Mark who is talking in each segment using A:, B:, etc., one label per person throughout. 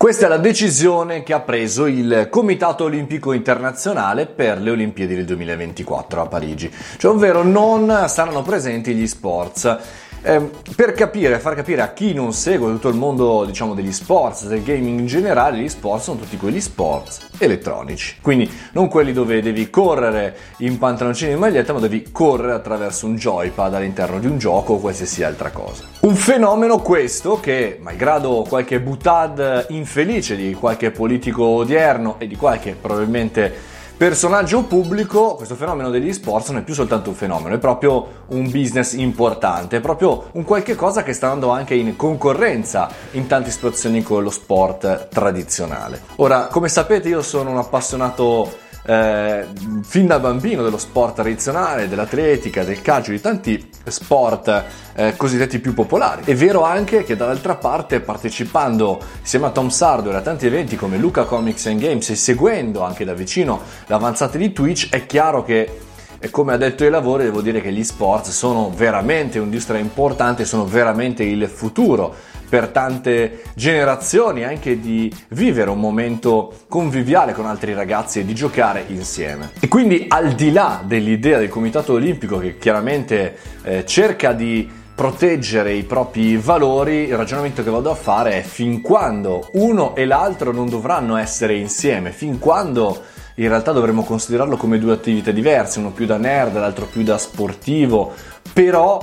A: Questa è la decisione che ha preso il Comitato Olimpico Internazionale per le Olimpiadi del 2024 a Parigi, cioè ovvero non saranno presenti gli sports. Eh, per capire, far capire a chi non segue tutto il mondo diciamo, degli sports, del gaming in generale, gli sport sono tutti quegli sport elettronici. Quindi non quelli dove devi correre in pantaloncini e maglietta, ma devi correre attraverso un joypad all'interno di un gioco o qualsiasi altra cosa. Un fenomeno questo che, malgrado qualche butad infelice di qualche politico odierno e di qualche probabilmente personaggio pubblico, questo fenomeno degli sports non è più soltanto un fenomeno, è proprio un business importante, è proprio un qualche cosa che sta andando anche in concorrenza in tante situazioni con lo sport tradizionale. Ora, come sapete, io sono un appassionato eh, fin da bambino dello sport tradizionale, dell'atletica, del calcio, di tanti sport eh, cosiddetti più popolari. È vero anche che dall'altra parte partecipando insieme a Tom Sardo a tanti eventi come Luca Comics and Games e seguendo anche da vicino l'avanzata di Twitch è chiaro che e come ha detto i lavori devo dire che gli sport sono veramente un'industria importante, sono veramente il futuro per tante generazioni anche di vivere un momento conviviale con altri ragazzi e di giocare insieme. E quindi al di là dell'idea del Comitato Olimpico che chiaramente eh, cerca di proteggere i propri valori, il ragionamento che vado a fare è fin quando uno e l'altro non dovranno essere insieme, fin quando in realtà dovremmo considerarlo come due attività diverse, uno più da nerd, l'altro più da sportivo, però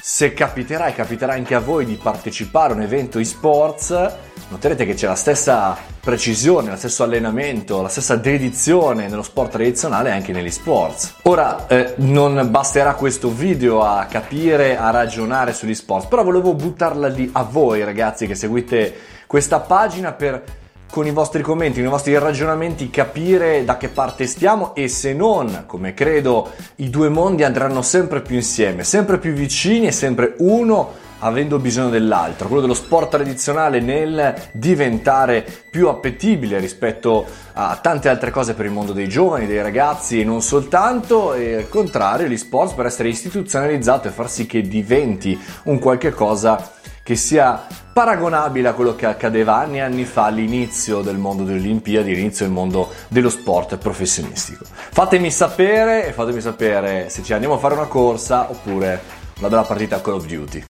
A: se capiterà e capiterà anche a voi di partecipare a un evento e-sports, noterete che c'è la stessa precisione, lo stesso allenamento, la stessa dedizione nello sport tradizionale anche negli sports. Ora, eh, non basterà questo video a capire, a ragionare sugli sports, però volevo buttarla lì a voi ragazzi che seguite questa pagina per con i vostri commenti, con i vostri ragionamenti capire da che parte stiamo e se non, come credo, i due mondi andranno sempre più insieme, sempre più vicini e sempre uno avendo bisogno dell'altro, quello dello sport tradizionale nel diventare più appetibile rispetto a tante altre cose per il mondo dei giovani, dei ragazzi e non soltanto, e al contrario gli sport per essere istituzionalizzato e far sì che diventi un qualche cosa che sia paragonabile a quello che accadeva anni e anni fa all'inizio del mondo delle Olimpiadi, all'inizio del mondo dello sport professionistico. Fatemi sapere e fatemi sapere se ci andiamo a fare una corsa oppure una bella partita a Call of Duty.